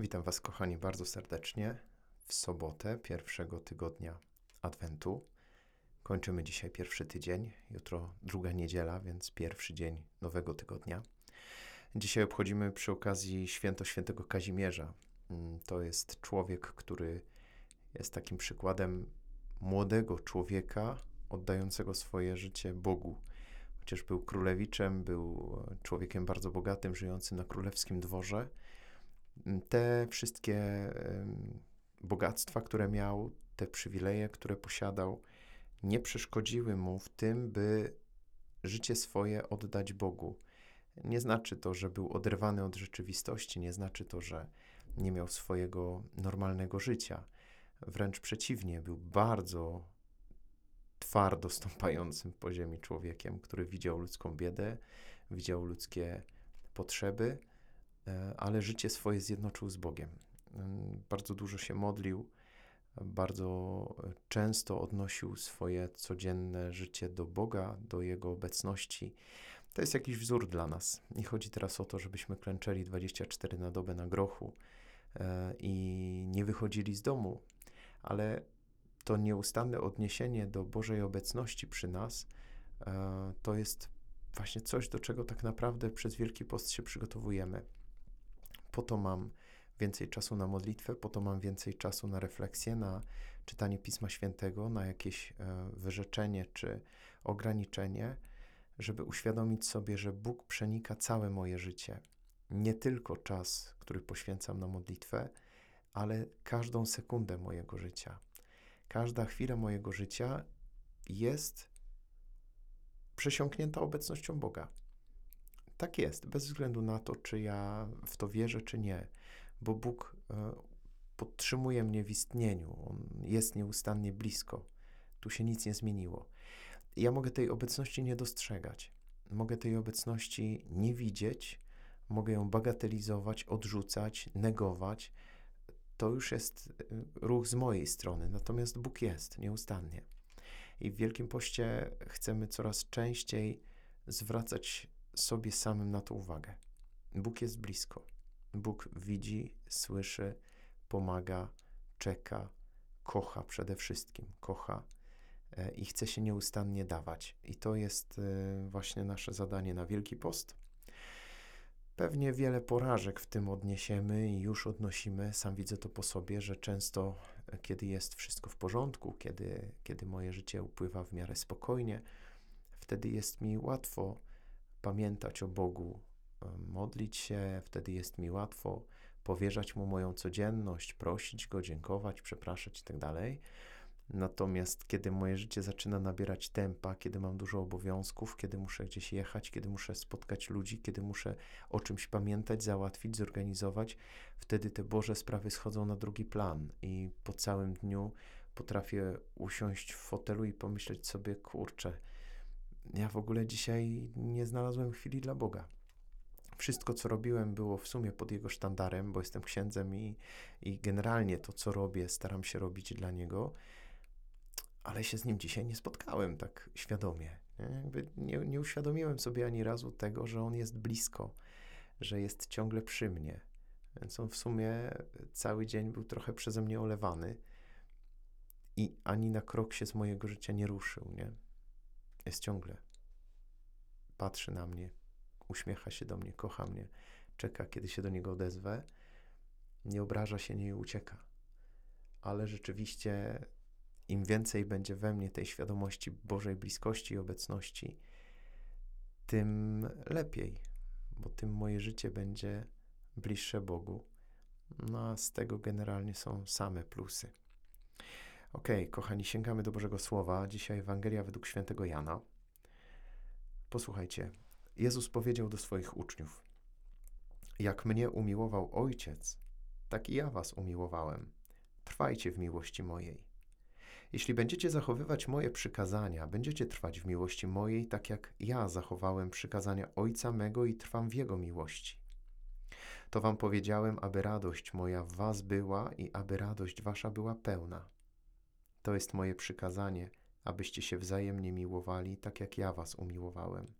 Witam Was, kochani, bardzo serdecznie w sobotę pierwszego tygodnia Adwentu. Kończymy dzisiaj pierwszy tydzień, jutro druga niedziela, więc pierwszy dzień nowego tygodnia. Dzisiaj obchodzimy przy okazji święto świętego Kazimierza. Mm, to jest człowiek, który jest takim przykładem młodego człowieka oddającego swoje życie Bogu. Chociaż był królewiczem, był człowiekiem bardzo bogatym, żyjącym na królewskim dworze te wszystkie bogactwa, które miał, te przywileje, które posiadał, nie przeszkodziły mu w tym, by życie swoje oddać Bogu. Nie znaczy to, że był oderwany od rzeczywistości, nie znaczy to, że nie miał swojego normalnego życia. Wręcz przeciwnie, był bardzo twardo stąpającym po ziemi człowiekiem, który widział ludzką biedę, widział ludzkie potrzeby ale życie swoje zjednoczył z Bogiem. Bardzo dużo się modlił, bardzo często odnosił swoje codzienne życie do Boga, do Jego obecności. To jest jakiś wzór dla nas. Nie chodzi teraz o to, żebyśmy klęczeli 24 na dobę na grochu e, i nie wychodzili z domu, ale to nieustanne odniesienie do Bożej obecności przy nas e, to jest właśnie coś, do czego tak naprawdę przez Wielki Post się przygotowujemy po to mam więcej czasu na modlitwę, po to mam więcej czasu na refleksję, na czytanie Pisma Świętego, na jakieś e, wyrzeczenie czy ograniczenie, żeby uświadomić sobie, że Bóg przenika całe moje życie. Nie tylko czas, który poświęcam na modlitwę, ale każdą sekundę mojego życia. Każda chwila mojego życia jest przesiąknięta obecnością Boga. Tak jest, bez względu na to, czy ja w to wierzę, czy nie, bo Bóg e, podtrzymuje mnie w istnieniu, On jest nieustannie blisko. Tu się nic nie zmieniło. Ja mogę tej obecności nie dostrzegać, mogę tej obecności nie widzieć, mogę ją bagatelizować, odrzucać, negować. To już jest e, ruch z mojej strony, natomiast Bóg jest nieustannie. I w Wielkim Poście chcemy coraz częściej zwracać sobie samym na to uwagę. Bóg jest blisko. Bóg widzi, słyszy, pomaga, czeka, kocha przede wszystkim, kocha e, i chce się nieustannie dawać. I to jest e, właśnie nasze zadanie na Wielki Post. Pewnie wiele porażek w tym odniesiemy i już odnosimy. Sam widzę to po sobie, że często, e, kiedy jest wszystko w porządku, kiedy, kiedy moje życie upływa w miarę spokojnie, wtedy jest mi łatwo pamiętać o Bogu, modlić się, wtedy jest mi łatwo powierzać Mu moją codzienność, prosić Go, dziękować, przepraszać itd. Tak Natomiast kiedy moje życie zaczyna nabierać tempa, kiedy mam dużo obowiązków, kiedy muszę gdzieś jechać, kiedy muszę spotkać ludzi, kiedy muszę o czymś pamiętać, załatwić, zorganizować, wtedy te Boże sprawy schodzą na drugi plan i po całym dniu potrafię usiąść w fotelu i pomyśleć sobie, kurczę, ja w ogóle dzisiaj nie znalazłem chwili dla Boga. Wszystko, co robiłem, było w sumie pod Jego sztandarem, bo jestem księdzem i, i generalnie to, co robię, staram się robić dla Niego, ale się z Nim dzisiaj nie spotkałem tak świadomie. Nie, nie, uświadomiłem sobie ani razu tego, że On jest blisko, że jest ciągle przy mnie. Więc on w sumie cały dzień był trochę przeze mnie olewany i ani na krok się z mojego życia nie ruszył, nie? Jest ciągle. Patrzy na mnie, uśmiecha się do mnie, kocha mnie, czeka, kiedy się do niego odezwę. Nie obraża się, nie ucieka. Ale rzeczywiście, im więcej będzie we mnie tej świadomości Bożej bliskości i obecności, tym lepiej, bo tym moje życie będzie bliższe Bogu. No a z tego generalnie są same plusy. Ok, kochani, sięgamy do Bożego Słowa. Dzisiaj Ewangelia według świętego Jana. Posłuchajcie. Jezus powiedział do swoich uczniów: Jak mnie umiłował Ojciec, tak i ja was umiłowałem. Trwajcie w miłości mojej. Jeśli będziecie zachowywać moje przykazania, będziecie trwać w miłości mojej, tak jak ja zachowałem przykazania Ojca mego i trwam w Jego miłości. To wam powiedziałem, aby radość moja w was była i aby radość wasza była pełna. To jest moje przykazanie, abyście się wzajemnie miłowali, tak jak ja was umiłowałem.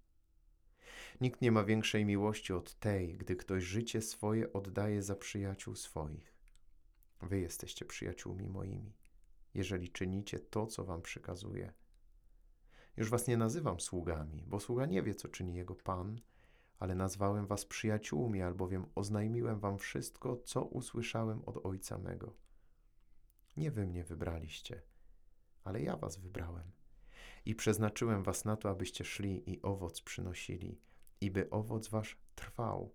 Nikt nie ma większej miłości od tej, gdy ktoś życie swoje oddaje za przyjaciół swoich. Wy jesteście przyjaciółmi moimi, jeżeli czynicie to, co wam przykazuje. Już was nie nazywam sługami, bo sługa nie wie, co czyni jego pan, ale nazwałem was przyjaciółmi, albowiem oznajmiłem wam wszystko, co usłyszałem od Ojca mego. Nie wy mnie wybraliście, ale ja was wybrałem i przeznaczyłem was na to, abyście szli i owoc przynosili, i by owoc wasz trwał,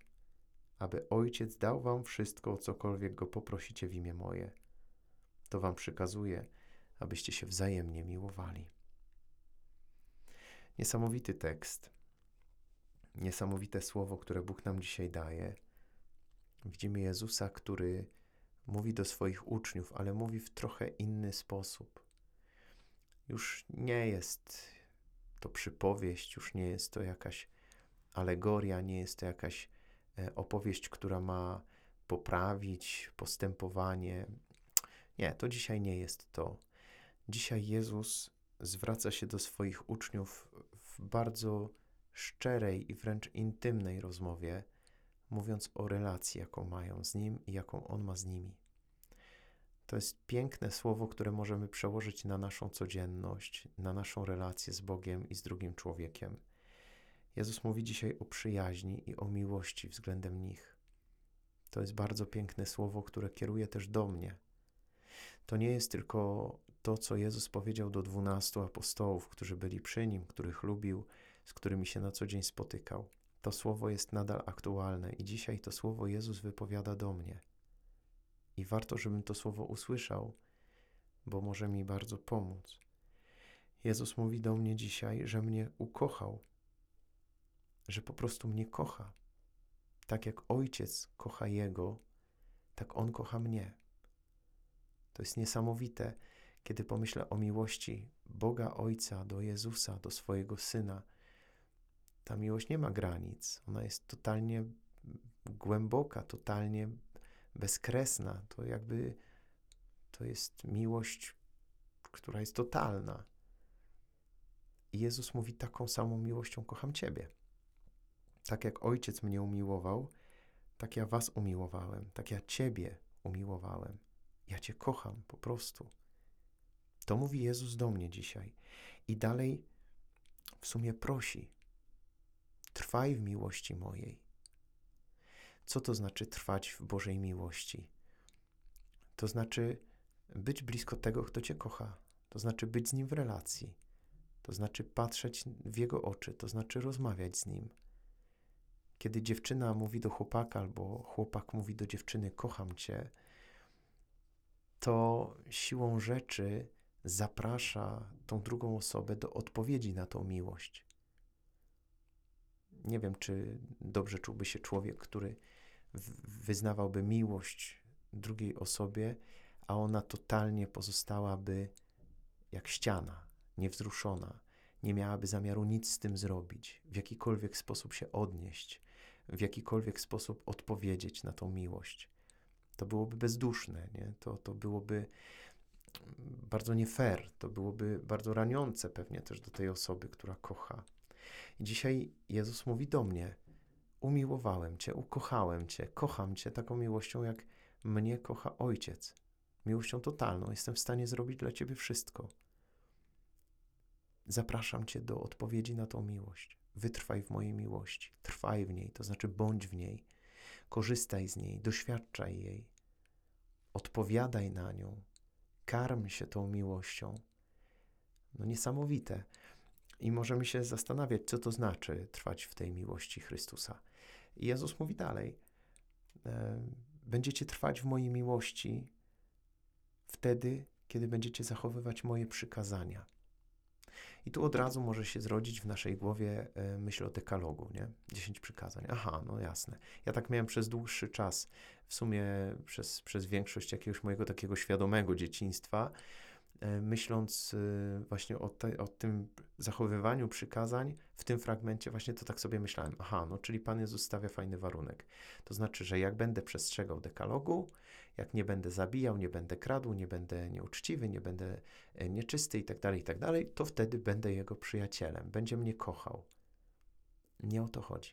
aby Ojciec dał wam wszystko, o cokolwiek go poprosicie w imię moje. To wam przykazuje, abyście się wzajemnie miłowali. Niesamowity tekst, niesamowite słowo, które Bóg nam dzisiaj daje. Widzimy Jezusa, który mówi do swoich uczniów, ale mówi w trochę inny sposób. Już nie jest to przypowieść, już nie jest to jakaś alegoria, nie jest to jakaś e, opowieść, która ma poprawić postępowanie. Nie, to dzisiaj nie jest to. Dzisiaj Jezus zwraca się do swoich uczniów w bardzo szczerej i wręcz intymnej rozmowie, mówiąc o relacji, jaką mają z Nim i jaką On ma z nimi. To jest piękne słowo, które możemy przełożyć na naszą codzienność, na naszą relację z Bogiem i z drugim człowiekiem. Jezus mówi dzisiaj o przyjaźni i o miłości względem nich. To jest bardzo piękne słowo, które kieruje też do mnie. To nie jest tylko to, co Jezus powiedział do dwunastu apostołów, którzy byli przy nim, których lubił, z którymi się na co dzień spotykał. To słowo jest nadal aktualne i dzisiaj to słowo Jezus wypowiada do mnie. I warto, żebym to słowo usłyszał, bo może mi bardzo pomóc. Jezus mówi do mnie dzisiaj, że mnie ukochał, że po prostu mnie kocha. Tak jak ojciec kocha jego, tak on kocha mnie. To jest niesamowite, kiedy pomyślę o miłości Boga Ojca do Jezusa, do swojego syna. Ta miłość nie ma granic, ona jest totalnie głęboka, totalnie bezkresna. To jakby to jest miłość, która jest totalna. I Jezus mówi: Taką samą miłością kocham Ciebie. Tak jak Ojciec mnie umiłował, tak ja Was umiłowałem, tak ja Ciebie umiłowałem. Ja Cię kocham po prostu. To mówi Jezus do mnie dzisiaj. I dalej w sumie prosi: Trwaj w miłości mojej. Co to znaczy trwać w Bożej miłości? To znaczy być blisko tego, kto Cię kocha. To znaczy być z Nim w relacji. To znaczy patrzeć w Jego oczy. To znaczy rozmawiać z Nim. Kiedy dziewczyna mówi do chłopaka, albo chłopak mówi do dziewczyny: Kocham Cię, to siłą rzeczy zaprasza tą drugą osobę do odpowiedzi na tą miłość. Nie wiem, czy dobrze czułby się człowiek, który wyznawałby miłość drugiej osobie, a ona totalnie pozostałaby jak ściana, niewzruszona, nie miałaby zamiaru nic z tym zrobić, w jakikolwiek sposób się odnieść, w jakikolwiek sposób odpowiedzieć na tą miłość. To byłoby bezduszne, nie? To, to byłoby bardzo nie fair, to byłoby bardzo raniące pewnie też do tej osoby, która kocha. I dzisiaj Jezus mówi do mnie: Umiłowałem Cię, ukochałem Cię, kocham Cię taką miłością, jak mnie kocha Ojciec. Miłością totalną. Jestem w stanie zrobić dla Ciebie wszystko. Zapraszam Cię do odpowiedzi na tą miłość. Wytrwaj w mojej miłości, trwaj w niej, to znaczy bądź w niej, korzystaj z niej, doświadczaj jej, odpowiadaj na nią, karm się tą miłością. No niesamowite. I możemy się zastanawiać, co to znaczy trwać w tej miłości Chrystusa. I Jezus mówi dalej: e, Będziecie trwać w mojej miłości wtedy, kiedy będziecie zachowywać moje przykazania. I tu od razu może się zrodzić w naszej głowie e, myśl o dekalogu, nie? Dziesięć przykazań. Aha, no jasne. Ja tak miałem przez dłuższy czas, w sumie przez, przez większość jakiegoś mojego takiego świadomego dzieciństwa, myśląc e, właśnie o, te, o tym zachowywaniu przykazań, w tym fragmencie właśnie to tak sobie myślałem, aha, no czyli Pan Jezus stawia fajny warunek. To znaczy, że jak będę przestrzegał dekalogu, jak nie będę zabijał, nie będę kradł, nie będę nieuczciwy, nie będę e, nieczysty i tak dalej, i tak to wtedy będę Jego przyjacielem, będzie mnie kochał. Nie o to chodzi.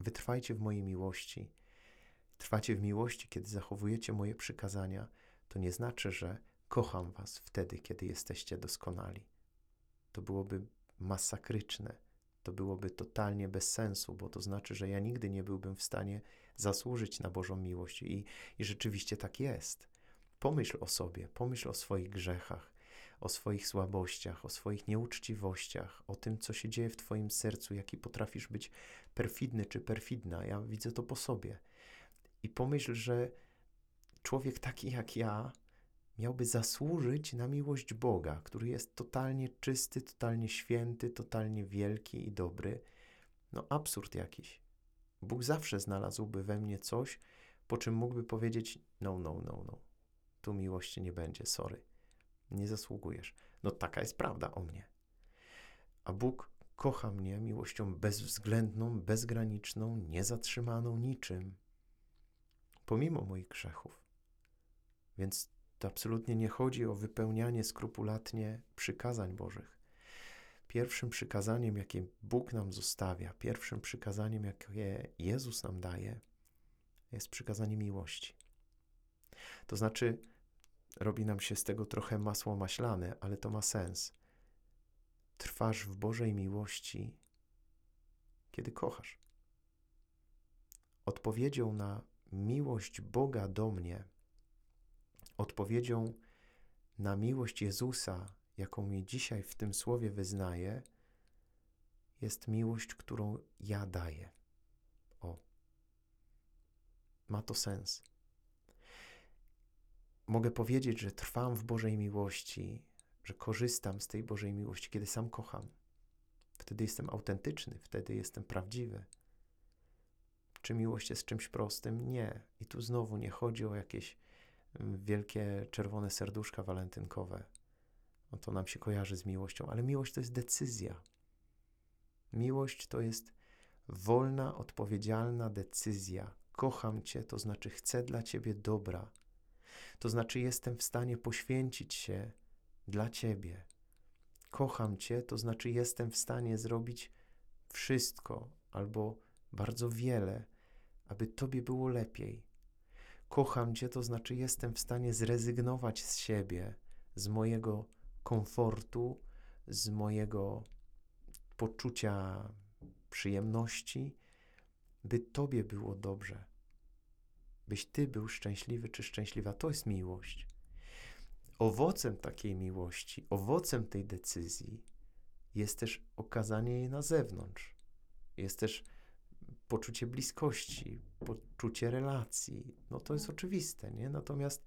Wytrwajcie w mojej miłości. Trwacie w miłości, kiedy zachowujecie moje przykazania. To nie znaczy, że kocham was wtedy, kiedy jesteście doskonali. To byłoby masakryczne. To byłoby totalnie bez sensu, bo to znaczy, że ja nigdy nie byłbym w stanie zasłużyć na Bożą miłość. I, i rzeczywiście tak jest. Pomyśl o sobie, pomyśl o swoich grzechach, o swoich słabościach, o swoich nieuczciwościach, o tym, co się dzieje w Twoim sercu, jaki potrafisz być perfidny czy perfidna. Ja widzę to po sobie. I pomyśl, że człowiek taki jak ja miałby zasłużyć na miłość Boga, który jest totalnie czysty, totalnie święty, totalnie wielki i dobry. No, absurd jakiś. Bóg zawsze znalazłby we mnie coś, po czym mógłby powiedzieć: No, no, no, no. Tu miłości nie będzie, sorry. Nie zasługujesz. No, taka jest prawda o mnie. A Bóg kocha mnie miłością bezwzględną, bezgraniczną, niezatrzymaną niczym, pomimo moich grzechów. Więc to absolutnie nie chodzi o wypełnianie skrupulatnie przykazań Bożych. Pierwszym przykazaniem, jakie Bóg nam zostawia, pierwszym przykazaniem, jakie Jezus nam daje, jest przykazanie miłości. To znaczy, robi nam się z tego trochę masło maślane, ale to ma sens. Trwasz w Bożej miłości, kiedy kochasz. Odpowiedzią na miłość Boga do mnie odpowiedzią na miłość Jezusa, jaką mi dzisiaj w tym słowie wyznaje, jest miłość, którą ja daję. O. Ma to sens. Mogę powiedzieć, że trwam w Bożej miłości, że korzystam z tej Bożej miłości, kiedy sam kocham. Wtedy jestem autentyczny, wtedy jestem prawdziwy. Czy miłość jest czymś prostym? Nie. I tu znowu nie chodzi o jakieś wielkie czerwone serduszka walentynkowe. No to nam się kojarzy z miłością, ale miłość to jest decyzja. Miłość to jest wolna, odpowiedzialna decyzja. Kocham Cię, to znaczy chcę dla Ciebie dobra. To znaczy jestem w stanie poświęcić się dla Ciebie. Kocham Cię, to znaczy jestem w stanie zrobić wszystko albo bardzo wiele, aby Tobie było lepiej kocham Cię, to znaczy jestem w stanie zrezygnować z siebie, z mojego komfortu, z mojego poczucia przyjemności, by Tobie było dobrze, byś Ty był szczęśliwy czy szczęśliwa. To jest miłość. Owocem takiej miłości, owocem tej decyzji jest też okazanie jej na zewnątrz. Jest też poczucie bliskości, poczucie relacji. No to jest oczywiste, nie? Natomiast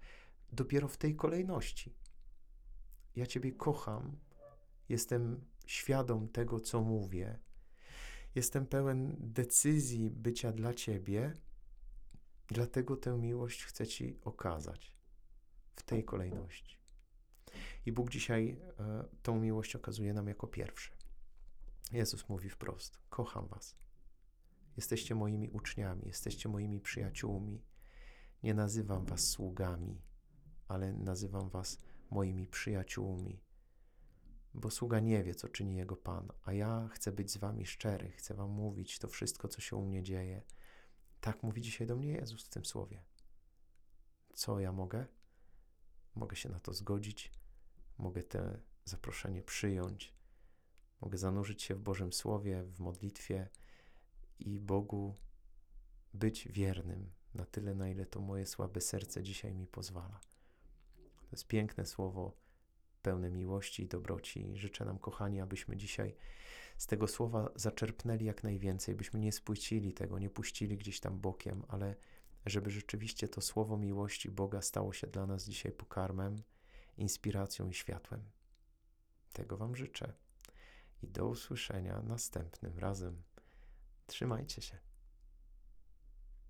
dopiero w tej kolejności. Ja Ciebie kocham, jestem świadom tego, co mówię, jestem pełen decyzji bycia dla Ciebie, dlatego tę miłość chcę Ci okazać w tej kolejności. I Bóg dzisiaj e, tą miłość okazuje nam jako pierwszy. Jezus mówi wprost: Kocham Was. Jesteście moimi uczniami, jesteście moimi przyjaciółmi. Nie nazywam was sługami, ale nazywam was moimi przyjaciółmi. Bo sługa nie wie, co czyni jego pan, a ja chcę być z wami szczery, chcę wam mówić to wszystko, co się u mnie dzieje. Tak mówi dzisiaj do mnie Jezus w tym słowie. Co ja mogę? Mogę się na to zgodzić, mogę te zaproszenie przyjąć, mogę zanurzyć się w Bożym Słowie, w modlitwie i Bogu być wiernym na tyle, na ile to moje słabe serce dzisiaj mi pozwala. To jest piękne słowo, pełne miłości i dobroci. Życzę nam, kochani, abyśmy dzisiaj z tego słowa zaczerpnęli jak najwięcej, byśmy nie spłycili tego, nie puścili gdzieś tam bokiem, ale żeby rzeczywiście to słowo miłości Boga stało się dla nas dzisiaj pokarmem, inspiracją i światłem. Tego Wam życzę i do usłyszenia następnym razem. Trzymajcie się.